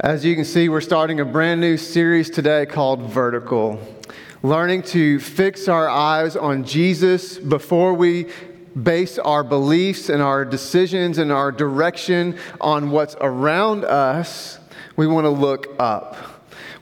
As you can see, we're starting a brand new series today called Vertical. Learning to fix our eyes on Jesus before we base our beliefs and our decisions and our direction on what's around us, we want to look up.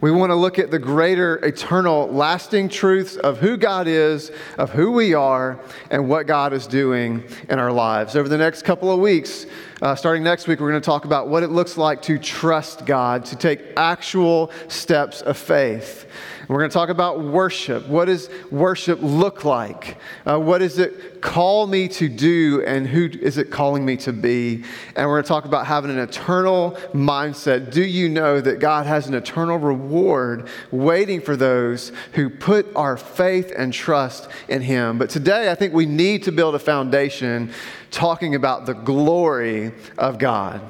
We want to look at the greater, eternal, lasting truths of who God is, of who we are, and what God is doing in our lives. Over the next couple of weeks, uh, starting next week, we're going to talk about what it looks like to trust God, to take actual steps of faith. We're going to talk about worship. What does worship look like? Uh, what does it call me to do, and who is it calling me to be? And we're going to talk about having an eternal mindset. Do you know that God has an eternal reward waiting for those who put our faith and trust in Him? But today, I think we need to build a foundation talking about the glory of God.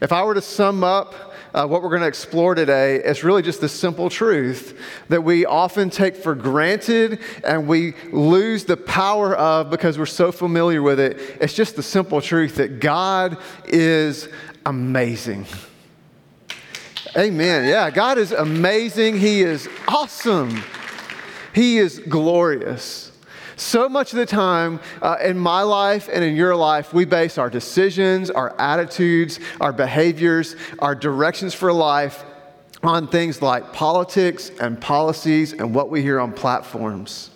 If I were to sum up uh, what we're going to explore today is really just the simple truth that we often take for granted and we lose the power of because we're so familiar with it. It's just the simple truth that God is amazing. Amen. Yeah, God is amazing. He is awesome. He is glorious. So much of the time uh, in my life and in your life, we base our decisions, our attitudes, our behaviors, our directions for life on things like politics and policies and what we hear on platforms.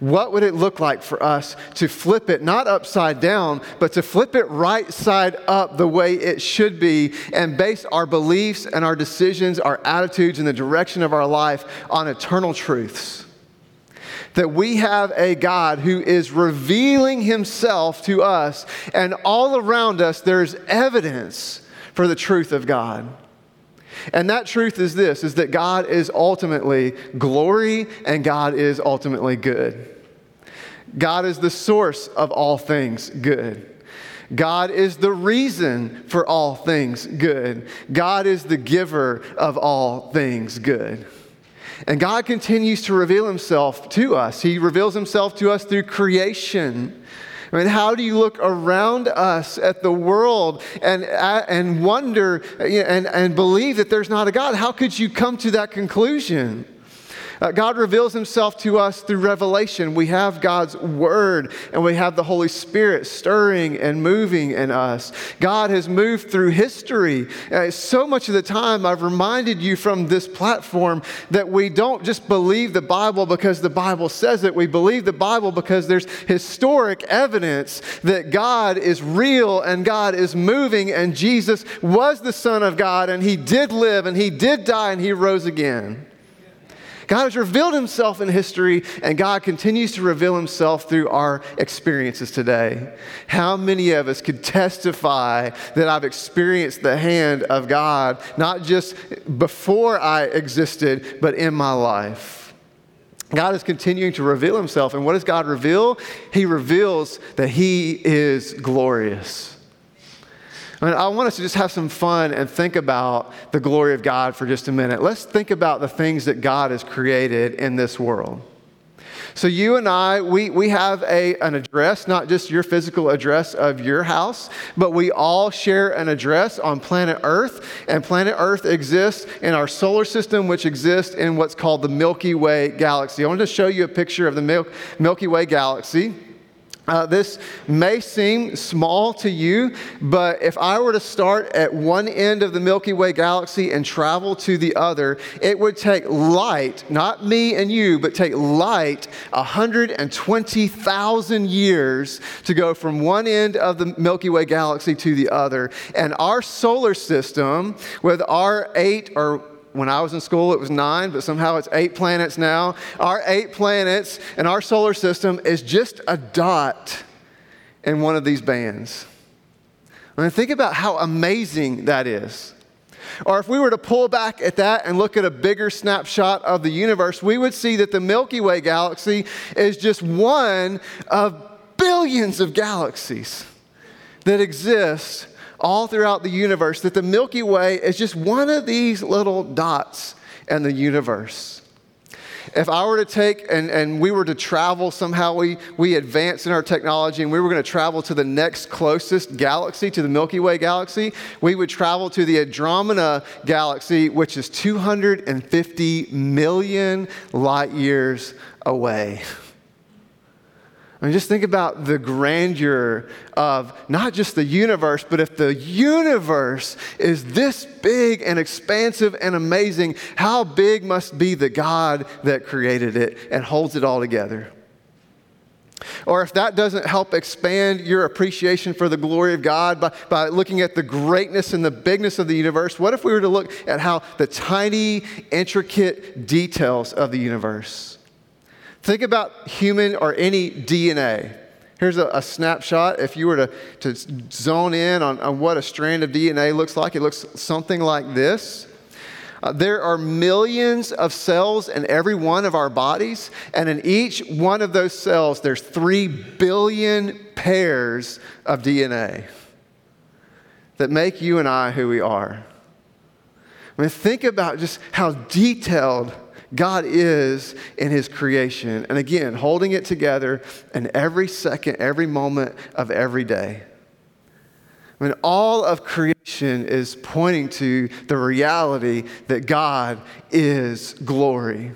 What would it look like for us to flip it not upside down, but to flip it right side up the way it should be and base our beliefs and our decisions, our attitudes, and the direction of our life on eternal truths? That we have a God who is revealing himself to us, and all around us there's evidence for the truth of God. And that truth is this is that God is ultimately glory and God is ultimately good. God is the source of all things good. God is the reason for all things good. God is the giver of all things good. And God continues to reveal himself to us. He reveals himself to us through creation. I mean, how do you look around us at the world and, and wonder and, and believe that there's not a God? How could you come to that conclusion? Uh, God reveals himself to us through revelation. We have God's word and we have the Holy Spirit stirring and moving in us. God has moved through history. Uh, so much of the time, I've reminded you from this platform that we don't just believe the Bible because the Bible says it. We believe the Bible because there's historic evidence that God is real and God is moving and Jesus was the Son of God and he did live and he did die and he rose again. God has revealed himself in history, and God continues to reveal himself through our experiences today. How many of us could testify that I've experienced the hand of God, not just before I existed, but in my life? God is continuing to reveal himself. And what does God reveal? He reveals that he is glorious. I, mean, I want us to just have some fun and think about the glory of God for just a minute. Let's think about the things that God has created in this world. So, you and I, we, we have a, an address, not just your physical address of your house, but we all share an address on planet Earth. And planet Earth exists in our solar system, which exists in what's called the Milky Way galaxy. I wanted to show you a picture of the Milky Way galaxy. Uh, this may seem small to you, but if I were to start at one end of the Milky Way galaxy and travel to the other, it would take light, not me and you, but take light 120,000 years to go from one end of the Milky Way galaxy to the other. And our solar system, with our eight or when I was in school, it was nine, but somehow it's eight planets now. Our eight planets and our solar system is just a dot in one of these bands. I mean, think about how amazing that is. Or if we were to pull back at that and look at a bigger snapshot of the universe, we would see that the Milky Way galaxy is just one of billions of galaxies that exist all throughout the universe that the Milky Way is just one of these little dots in the universe. If I were to take and, and we were to travel, somehow we, we advance in our technology and we were going to travel to the next closest galaxy, to the Milky Way galaxy, we would travel to the Andromeda galaxy, which is 250 million light years away. I mean, just think about the grandeur of not just the universe, but if the universe is this big and expansive and amazing, how big must be the God that created it and holds it all together? Or if that doesn't help expand your appreciation for the glory of God by, by looking at the greatness and the bigness of the universe, what if we were to look at how the tiny, intricate details of the universe? Think about human or any DNA. Here's a, a, snapshot. If you were to, to zone in on, on what a strand of DNA looks like, it looks something like this. Uh, there are millions of cells in every one of our bodies, and in each one of those cells, there's three billion pairs of DNA that make you and I who we are. I mean, think about just how detailed God is in His creation. And again, holding it together in every second, every moment of every day. I mean, all of creation is pointing to the reality that God is glory.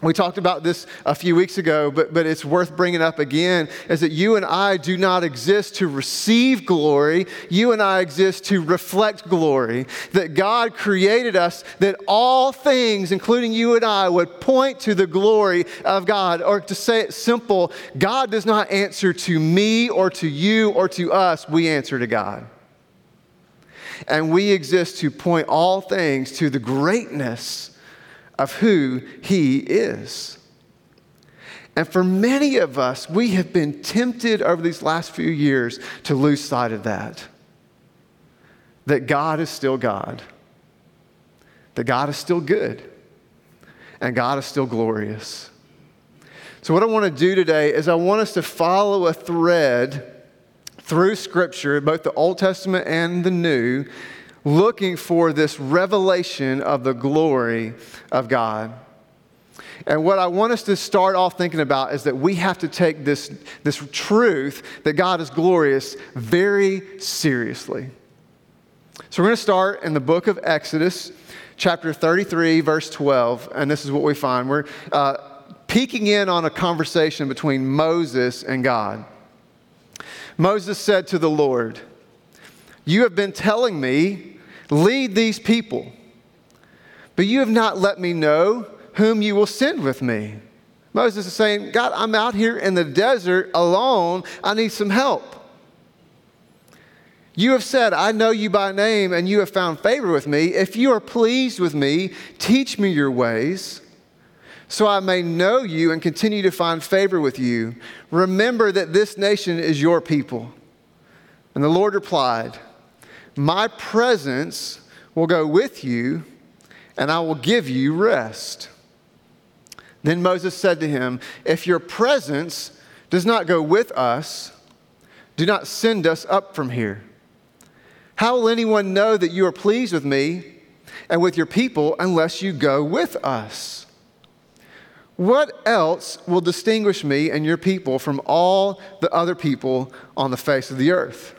We talked about this a few weeks ago, but, but it's worth bringing up again is that you and I do not exist to receive glory. You and I exist to reflect glory. That God created us that all things, including you and I, would point to the glory of God. Or to say it simple, God does not answer to me or to you or to us, we answer to God. And we exist to point all things to the greatness of who He is. And for many of us, we have been tempted over these last few years to lose sight of that. That God is still God, that God is still good, and God is still glorious. So, what I want to do today is I want us to follow a thread through Scripture, both the Old Testament and the New, looking for this revelation of the glory of God. And what I want us to start off thinking about is that we have to take this, this truth that God is glorious very seriously. So we're going to start in the book of Exodus, chapter 33, verse 12. And this is what we find. We're uh, peeking in on a conversation between Moses and God. Moses said to the Lord, You have been telling me Lead these people. But you have not let me know whom you will send with me. Moses is saying, God, I'm out here in the desert alone. I need some help. You have said, I know you by name, and you have found favor with me. If you are pleased with me, teach me your ways, so I may know you and continue to find favor with you. Remember that this nation is your people. And the Lord replied, my presence will go with you, and I will give you rest. Then Moses said to him, If your presence does not go with us, do not send us up from here. How will anyone know that you are pleased with me and with your people unless you go with us? What else will distinguish me and your people from all the other people on the face of the earth?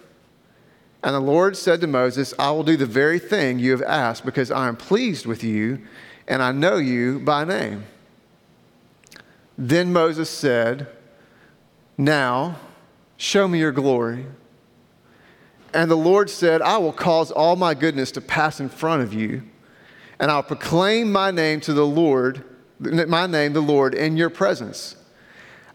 And the Lord said to Moses, I will do the very thing you have asked because I am pleased with you and I know you by name. Then Moses said, Now show me your glory. And the Lord said, I will cause all my goodness to pass in front of you, and I'll proclaim my name to the Lord, my name, the Lord, in your presence.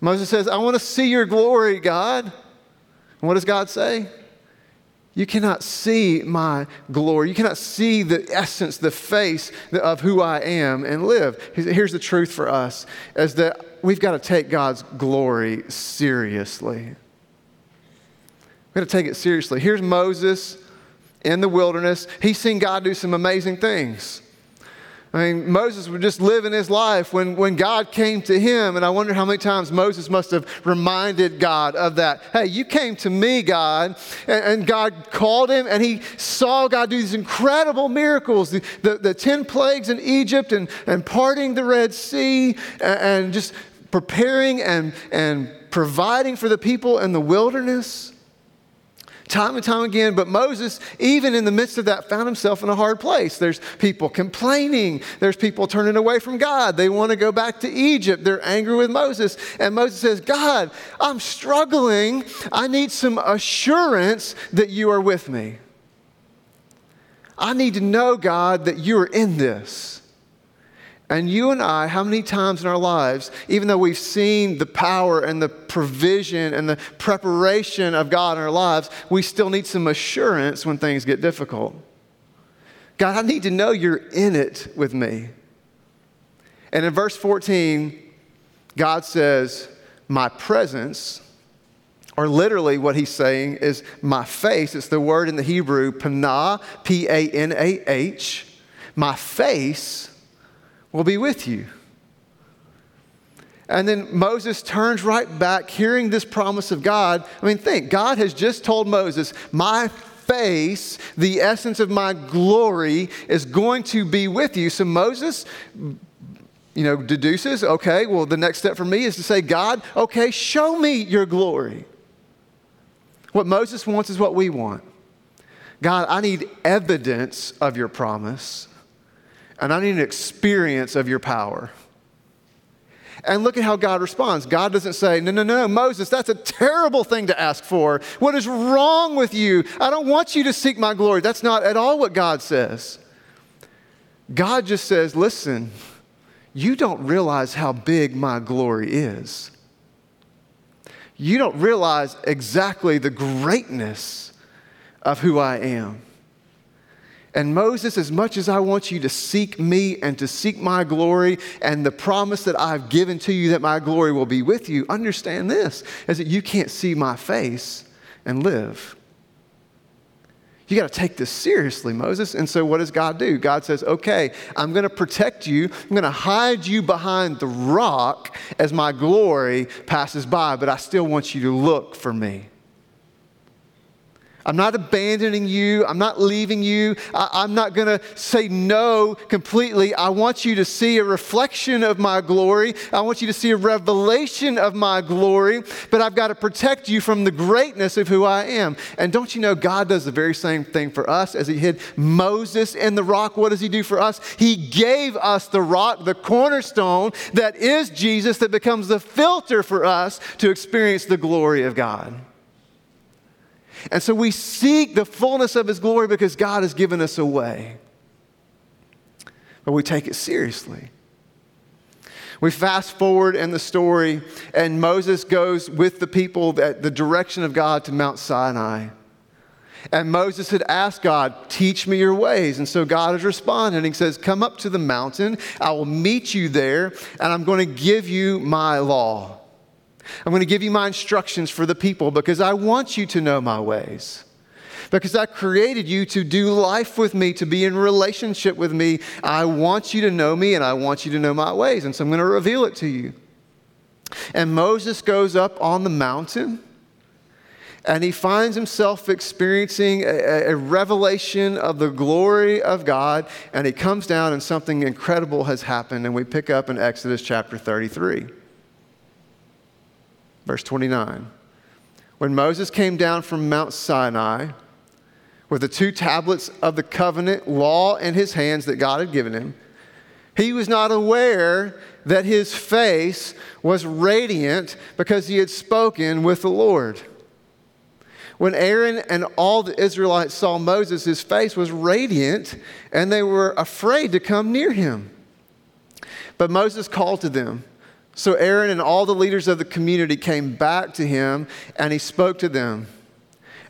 Moses says, I want to see your glory, God. And what does God say? you cannot see my glory. You cannot see the essence, the face of who I am and live. Here's the truth for us is that we've got to take God's glory seriously. We've got to take it seriously. Here's Moses in the wilderness. He's seen God do some amazing things. I mean, Moses was just living his life when, when God came to him. And I wonder how many times Moses must have reminded God of that. Hey, you came to me, God. And, and God called him, and he saw God do these incredible miracles the, the, the 10 plagues in Egypt, and, and parting the Red Sea, and, and just preparing and, and providing for the people in the wilderness time and time again. But Moses, even in the midst of that, found himself in a hard place. There's people complaining, there's people turning away from God. They want to go back to Egypt. They're angry with Moses. And Moses says, God, I'm struggling. I need some assurance that you are with me. I need to know, God, that you are in this. And you and I, how many times in our lives, even though we've seen the power and the provision and the preparation of God in our lives, we still need some assurance when things get difficult? God, I need to know you're in it with me. And in verse 14, God says, My presence, or literally what he's saying is my face. It's the word in the Hebrew, panah, P A N A H. My face will be with you. And then Moses turns right back, hearing this promise of God. I mean, think, God has just told Moses, My face, the essence of my glory, is going to be with you. So Moses, you know, deduces, okay, well, the next step for me is to say, God, okay, show me your glory. What Moses wants is what we want. God, I need evidence of your promise and I need an experience of your power. And look at how God responds. God doesn't say, No, no, no, Moses, that's a terrible thing to ask for. What is wrong with you? I don't want you to seek my glory. That's not at all what God says. God just says, Listen, you don't realize how big my glory is. You don't realize exactly the greatness of who I am. And Moses, as much as I want you to seek me and to seek my glory and the promise that I've given to you that my glory will be with you, understand this is that you can't see my face and live. You got to take this seriously, Moses. And so, what does God do? God says, Okay, I'm going to protect you. I'm going to hide you behind the rock as my glory passes by, but I still want you to look for me. I'm not abandoning you. I'm not leaving you. I, am not going to say no completely. I want you to see a reflection of my glory. I want you to see a revelation of my glory, but I've got to protect you from the greatness of who I am. And don't you know, God does the very same thing for us as He hid Moses in the rock. What does He do for us? He gave us the rock, the cornerstone that is Jesus, that becomes the filter for us to experience the glory of God. And so we seek the fullness of His glory because God has given us a way. But we take it seriously. We fast forward in the story, and Moses goes with the people at the direction of God to Mount Sinai. And Moses had asked God, Teach me your ways. And so God has responded. And he says, Come up to the mountain. I will meet you there, and I'm going to give you my law. I'm going to give you my instructions for the people because I want you to know my ways. Because I created you to do life with me, to be in relationship with me. I want you to know me and I want you to know my ways. And so I'm going to reveal it to you. And Moses goes up on the mountain and he finds himself experiencing a, a, revelation of the glory of God. And he comes down, and something incredible has happened. And we pick up in Exodus chapter 33. Verse 29. When Moses came down from Mount Sinai with the two tablets of the covenant law in his hands that God had given him, he was not aware that his face was radiant because he had spoken with the Lord. When Aaron and all the Israelites saw Moses, his face was radiant and they were afraid to come near him. But Moses called to them so Aaron and all the leaders of the community came back to him and he spoke to them.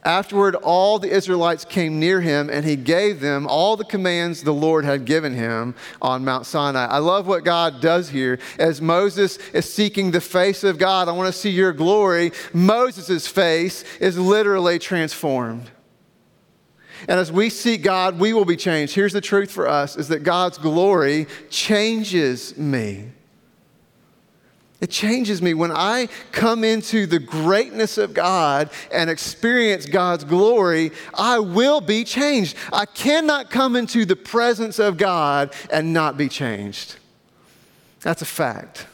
Afterward, all the Israelites came near him, and he gave them all the commands the Lord had given him on Mount Sinai. I love what God does here. As Moses is seeking the face of God, I want to see your glory. Moses' face is literally transformed. And as we seek God, we will be changed. Here's the truth for us is that God's glory changes me. It changes me when I come into the greatness of God and experience God's glory. I will be changed. I cannot come into the presence of God and not be changed. That's a fact.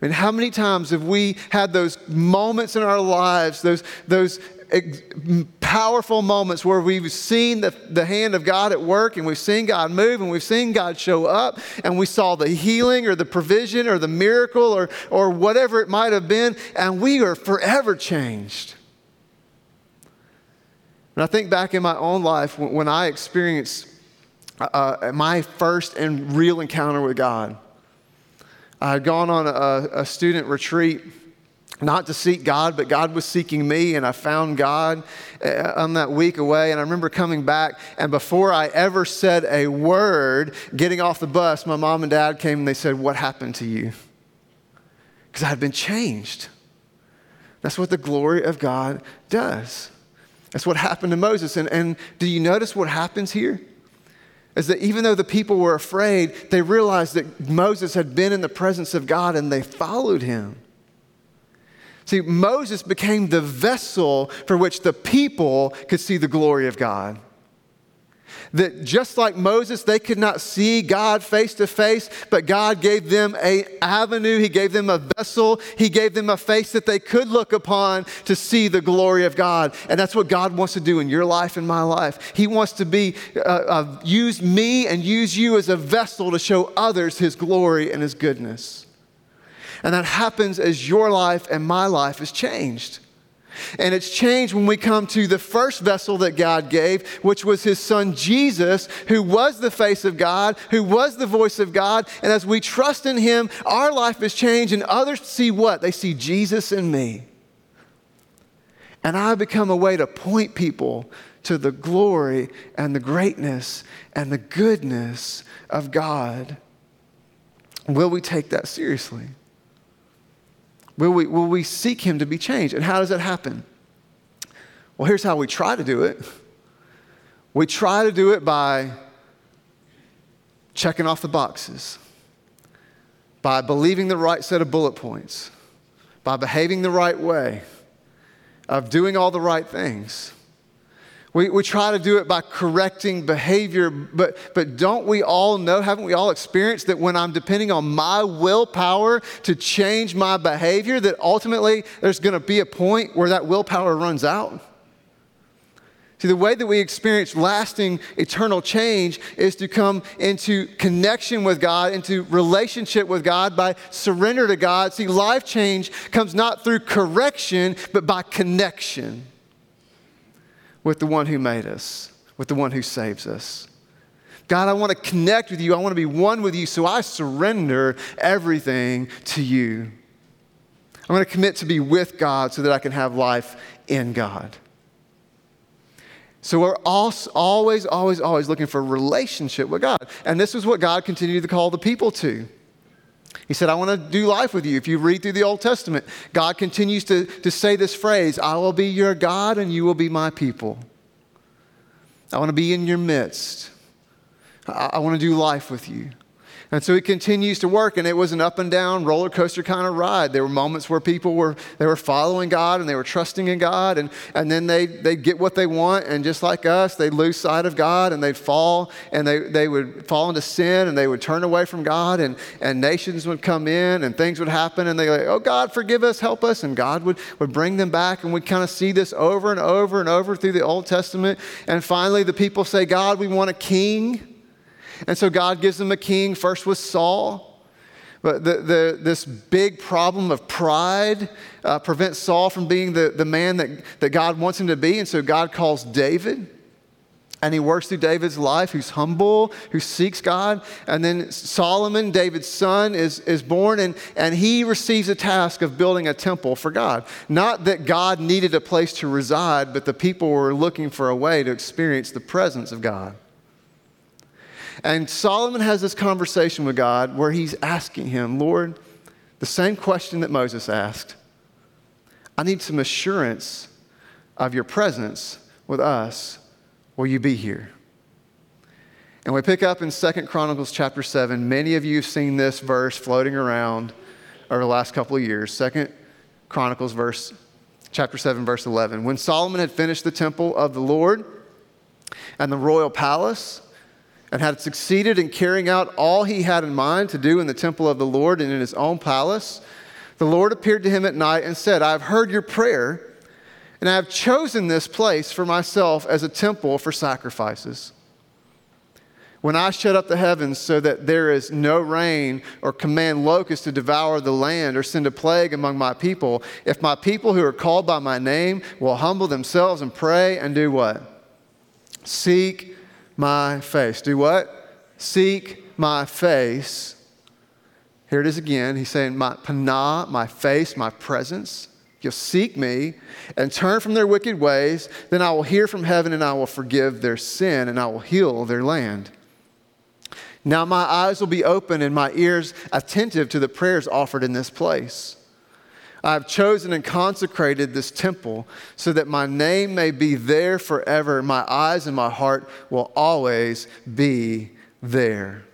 I mean, how many times have we had those moments in our lives, those, those powerful moments where we've seen the, the hand of God at work and we've seen God move and we've seen God show up and we saw the healing or the provision or the miracle or, or whatever it might have been, and we are forever changed. And I think back in my own life when, when I experienced uh, uh my first and real encounter with God. I had gone on a, a student retreat not to seek God, but God was seeking me, and I found God uh, on that week away. And I remember coming back, and before I ever said a word, getting off the bus, my mom and dad came and they said, What happened to you? Because I had been changed. That's what the glory of God does. That's what happened to Moses. And, and do you notice what happens here? Is that even though the people were afraid, they realized that Moses had been in the presence of God and they followed him. See, Moses became the vessel for which the people could see the glory of God. That just like Moses, they could not see God face to face, but God gave them a avenue. He gave them a vessel. He gave them a face that they could look upon to see the glory of God. And that's what God wants to do in your life and my life. He wants to be uh, uh, use me and use you as a vessel to show others His glory and His goodness. And that happens as your life and my life is changed. And it's changed when we come to the first vessel that God gave, which was his son Jesus, who was the face of God, who was the voice of God. And as we trust in him, our life is changed, and others see what? They see Jesus in me. And I become a way to point people to the glory and the greatness and the goodness of God. Will we take that seriously? Will we, will we seek Him to be changed? And how does that happen? Well, here's how we try to do it we try to do it by checking off the boxes, by believing the right set of bullet points, by behaving the right way, of doing all the right things. We, we try to do it by correcting behavior, but, but don't we all know, haven't we all experienced that when I'm depending on my willpower to change my behavior, that ultimately there's going to be a point where that willpower runs out? See, the way that we experience lasting eternal change is to come into connection with God, into relationship with God by surrender to God. See, life change comes not through correction, but by connection with the one who made us, with the one who saves us. God, I want to connect with you. I want to be one with you, so I surrender everything to you. I'm going to commit to be with God so that I can have life in God. So we're always, always, always looking for a relationship with God. And this is what God continued to call the people to. He said, I want to do life with you. If you read through the Old Testament, God continues to, to say this phrase I will be your God and you will be my people. I want to be in your midst. I, I want to do life with you. And so he continues to work, and it was an up and down roller coaster kind of ride. There were moments where people were they were following God and they were trusting in God, and, and then they they get what they want, and just like us, they lose sight of God and they'd fall and they, they would fall into sin and they would turn away from God, and, and nations would come in and things would happen, and they like, Oh God, forgive us, help us, and God would, would bring them back, and we kind of see this over and over and over through the Old Testament. And finally the people say, God, we want a king. And so God gives them a king, first with Saul. But the, the, this big problem of pride uh, prevents Saul from being the, the man that, that God wants him to be. And so God calls David. And he works through David's life, who's humble, who seeks God. And then Solomon, David's son, is, is born, and, and he receives a task of building a temple for God. Not that God needed a place to reside, but the people were looking for a way to experience the presence of God. And Solomon has this conversation with God where he's asking him, Lord, the same question that Moses asked I need some assurance of your presence with us Will you be here? And we pick up in Second Chronicles chapter 7. Many of you have seen this verse floating around over the last couple of years. Second Chronicles verse chapter 7 verse 11. When Solomon had finished the temple of the Lord and the royal palace and had succeeded in carrying out all he had in mind to do in the temple of the Lord and in his own palace, the Lord appeared to him at night and said, "I've heard your prayer and I have chosen this place for myself as a temple for sacrifices. When I shut up the heavens so that there is no rain or command locusts to devour the land or send a plague among my people, if my people who are called by my name will humble themselves and pray and do what? Seek my face. Do what? Seek my face. Here it is again. He's saying, my panah, my face, my presence you'll seek me and turn from their wicked ways, then I will hear from heaven and I will forgive their sin and I will heal their land. Now my eyes will be open and my ears attentive to the prayers offered in this place. I have chosen and consecrated this temple so that my name may be there forever. My eyes and my heart will always be there.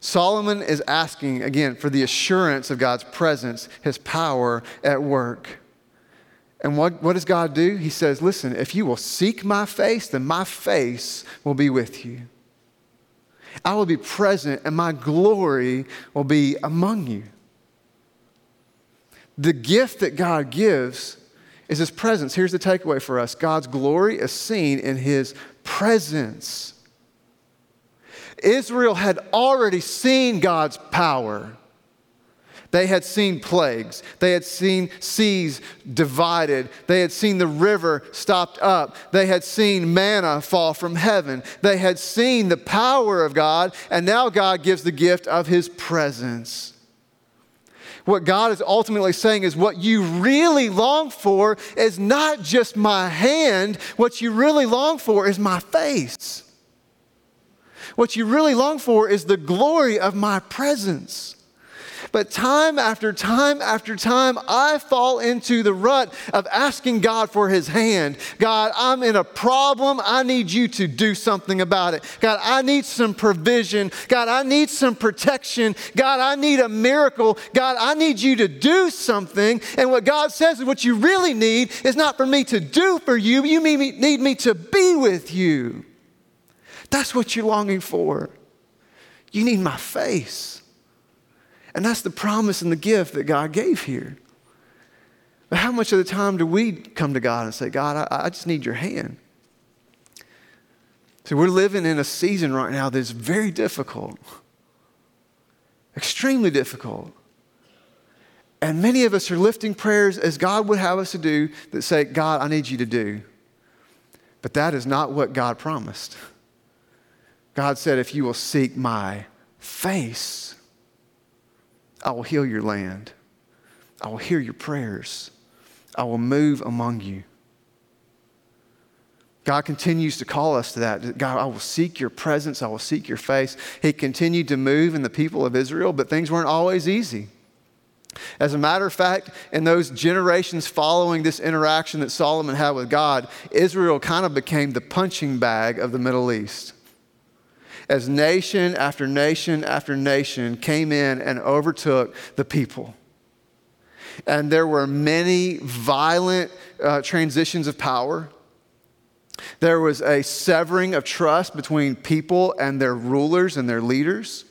Solomon is asking, again, for the assurance of God's presence, his power at work. And what, what does God do? He says, Listen, if you will seek my face, then my face will be with you. I will be present, and my glory will be among you. The gift that God gives is his presence. Here's the takeaway for us God's glory is seen in his presence. Israel had already seen God's power. They had seen plagues. They had seen seas divided. They had seen the river stopped up. They had seen manna fall from heaven. They had seen the power of God, and now God gives the gift of His presence. What God is ultimately saying is what you really long for is not just my hand, what you really long for is my face. What you really long for is the glory of my presence. But time after time after time, I fall into the rut of asking God for His hand. God, I'm in a problem. I need you to do something about it. God, I need some provision. God, I need some protection. God, I need a miracle. God, I need you to do something. And what God says is what you really need is not for me to do for you, you need me to be with you. That's what you're longing for. You need my face. And that's the promise and the gift that God gave here. But how much of the time do we come to God and say, God, I, I just need your hand? So we're living in a season right now that's very difficult, extremely difficult. And many of us are lifting prayers as God would have us to do that say, God, I need you to do. But that is not what God promised. God said, If you will seek my face, I will heal your land. I will hear your prayers. I will move among you. God continues to call us to that. God, I will seek your presence. I will seek your face. He continued to move in the people of Israel, but things weren't always easy. As a matter of fact, in those generations following this interaction that Solomon had with God, Israel kind of became the punching bag of the Middle East as nation after nation after nation came in and overtook the people. And there were many violent uh, transitions of power. There was a severing of trust between people and their rulers and their leaders.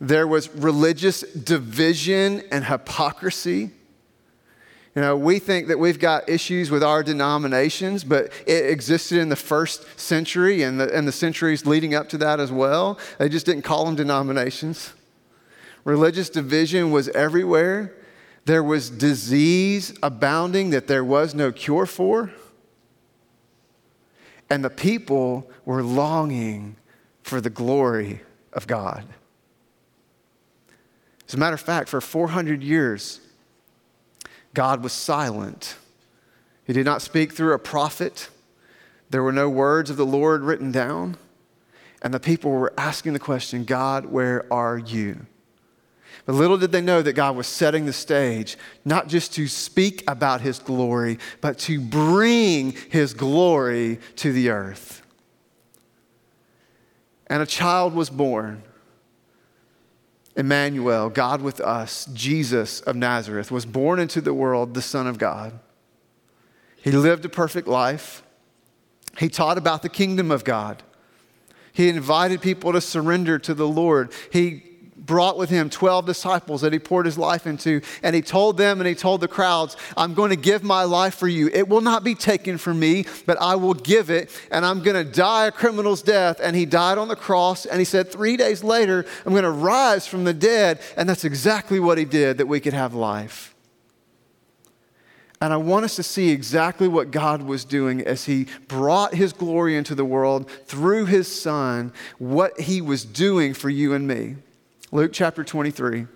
There was religious division and hypocrisy. You know, we think that we've got issues with our denominations, but it existed in the first century and the, and the centuries leading up to that as well. They just didn't call them denominations. Religious division was everywhere. There was disease abounding that there was no cure for. and the people were longing for the glory of God. As a matter of fact, for 400 years, God was silent. He did not speak through a prophet. There were no words of the Lord written down. And the people were asking the question God, where are you? But little did they know that God was setting the stage, not just to speak about his glory, but to bring his glory to the earth. And a child was born. Emmanuel, God with us, Jesus of Nazareth, was born into the world, the Son of God. He lived a perfect life. He taught about the kingdom of God. He invited people to surrender to the Lord. He brought with him 12 disciples that he poured his life into. And he told them and he told the crowds, I'm going to give my life for you. It will not be taken from me, but I will give it. And I'm going to die a criminal's death. And he died on the cross. And he said, Three days later, I'm going to rise from the dead. And that's exactly what he did that we could have life. And I want us to see exactly what God was doing as He brought His glory into the world through His Son, what He was doing for you and me. Luke chapter 23,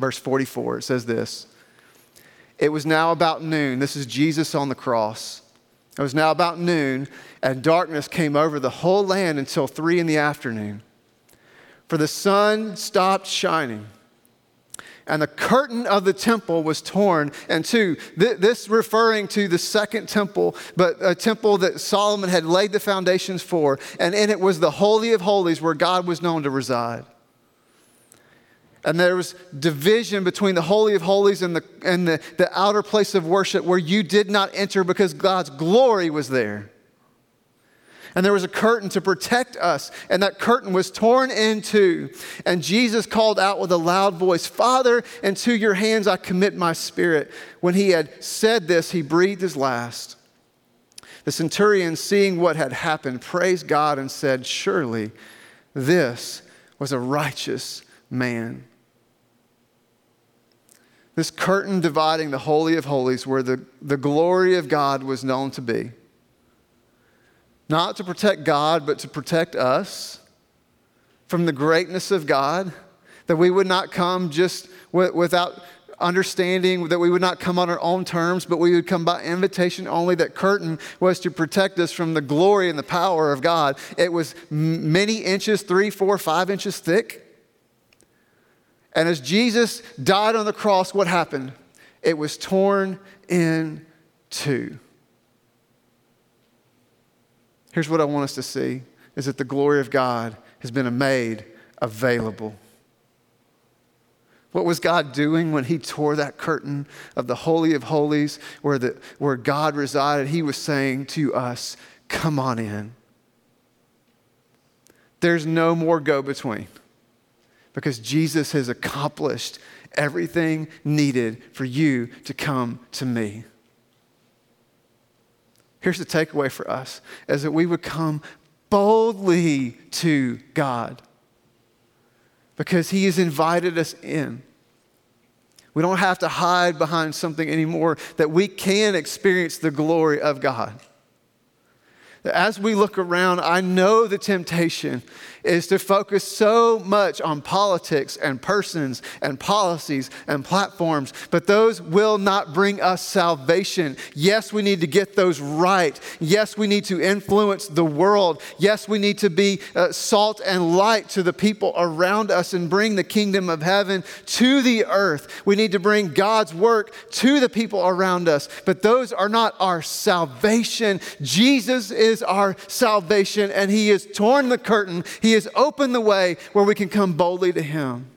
verse 44, it says this It was now about noon. This is Jesus on the cross. It was now about noon, and darkness came over the whole land until three in the afternoon. For the sun stopped shining and the curtain of the temple was torn in two. This referring to the second temple, but a temple that Solomon had laid the foundations for, and in it was the Holy of Holies where God was known to reside. And there was division between the Holy of Holies and, the, and the, the outer place of worship where you did not enter because God's glory was there. And there was a curtain to protect us, and that curtain was torn in two. And Jesus called out with a loud voice, Father, into your hands I commit my spirit. When he had said this, he breathed his last. The centurion, seeing what had happened, praised God and said, Surely this was a righteous man. This curtain dividing the Holy of Holies, where the, the glory of God was known to be. Not to protect God, but to protect us from the greatness of God, that we would not come just w- without understanding, that we would not come on our own terms, but we would come by invitation only. That curtain was to protect us from the glory and the power of God. It was many inches, three, four, five inches thick. And as Jesus died on the cross, what happened? It was torn in two. Here's what I want us to see is that the glory of God has been made available. What was God doing when He tore that curtain of the Holy of Holies where, the, where God resided? He was saying to us, Come on in. There's no more go between because Jesus has accomplished everything needed for you to come to me. Here's the takeaway for us is that we would come boldly to God because He has invited us in. We don't have to hide behind something anymore, that we can experience the glory of God. As we look around, I know the temptation is to focus so much on politics and persons and policies and platforms, but those will not bring us salvation. Yes, we need to get those right. Yes, we need to influence the world. Yes, we need to be uh, salt and light to the people around us and bring the kingdom of heaven to the earth. We need to bring God's work to the people around us, but those are not our salvation. Jesus is our salvation, and He has torn the curtain. He he has opened the way where we can come boldly to Him.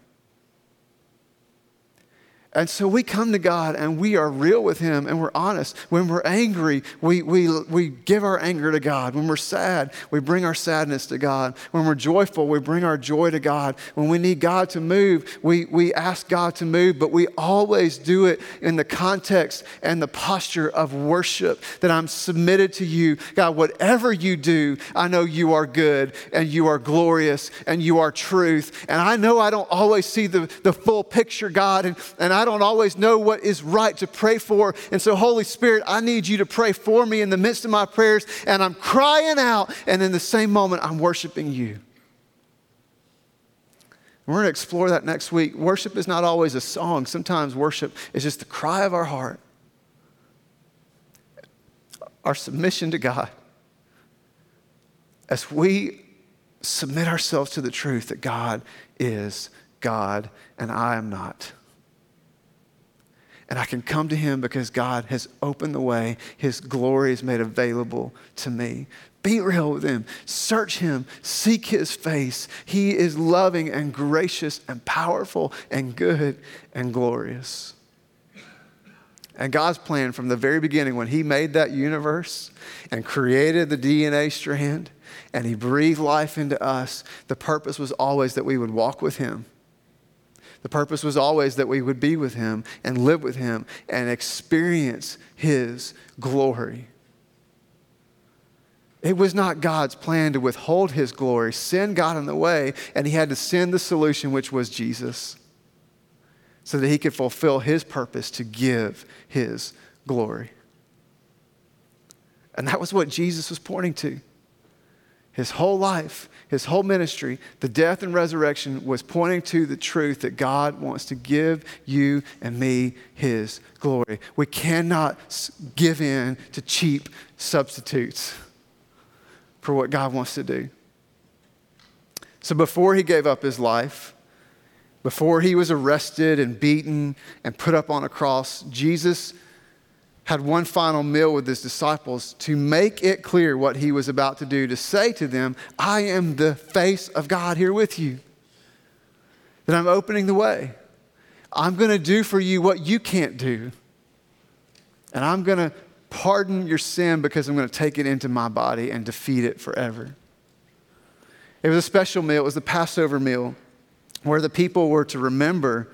And so we come to God and we are real with Him and we're honest. When we're angry, we, we, we give our anger to God. When we're sad, we bring our sadness to God. When we're joyful, we bring our joy to God. When we need God to move, we, we ask God to move, but we always do it in the context and the posture of worship that I'm submitted to you. God, whatever you do, I know you are good and you are glorious and you are truth. And I know I don't always see the, the full picture, God, and, and I I don't always know what is right to pray for. And so, Holy Spirit, I need you to pray for me in the midst of my prayers. And I'm crying out. And in the same moment, I'm worshiping you. We're going to explore that next week. Worship is not always a song, sometimes worship is just the cry of our heart, our submission to God. As we submit ourselves to the truth that God is God and I am not. And I can come to Him because God has opened the way. His glory is made available to me. Be real with Him. Search Him. Seek His face. He is loving and gracious and powerful and good and glorious. And God's plan from the very beginning, when He made that universe and created the DNA strand and He breathed life into us, the purpose was always that we would walk with Him the purpose was always that we would be with him and live with him and experience his glory. It was not God's plan to withhold his glory. Sin got in the way, and he had to send the solution, which was Jesus, so that he could fulfill his purpose to give his glory. And that was what Jesus was pointing to. His whole life, his whole ministry, the death and resurrection was pointing to the truth that God wants to give you and me his glory. We cannot give in to cheap substitutes for what God wants to do. So before he gave up his life, before he was arrested and beaten and put up on a cross, Jesus had one final meal with his disciples to make it clear what he was about to do, to say to them, I am the face of God here with you, that I'm opening the way. I'm going to do for you what you can't do. And I'm going to pardon your sin because I'm going to take it into my body and defeat it forever. It was a special meal, it was the Passover meal where the people were to remember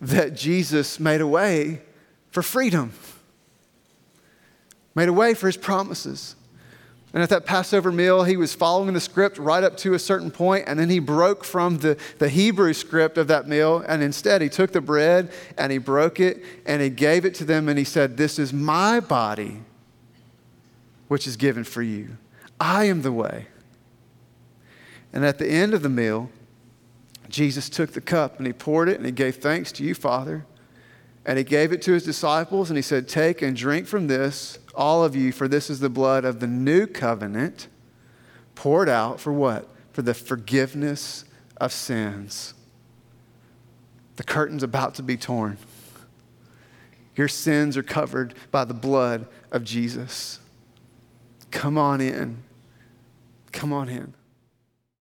that Jesus made a way for freedom made a way for his promises. And at that Passover meal, he was following the script right up to a certain point, and then he broke from the, the Hebrew script of that meal, and instead he took the bread and he broke it and he gave it to them, and he said, This is my body, which is given for you. I am the way. And at the end of the meal, Jesus took the cup and he poured it and he gave thanks to you, Father. And he gave it to his disciples and he said, Take and drink from this, all of you, for this is the blood of the new covenant poured out for what? For the forgiveness of sins. The curtain's about to be torn. Your sins are covered by the blood of Jesus. Come on in. Come on in.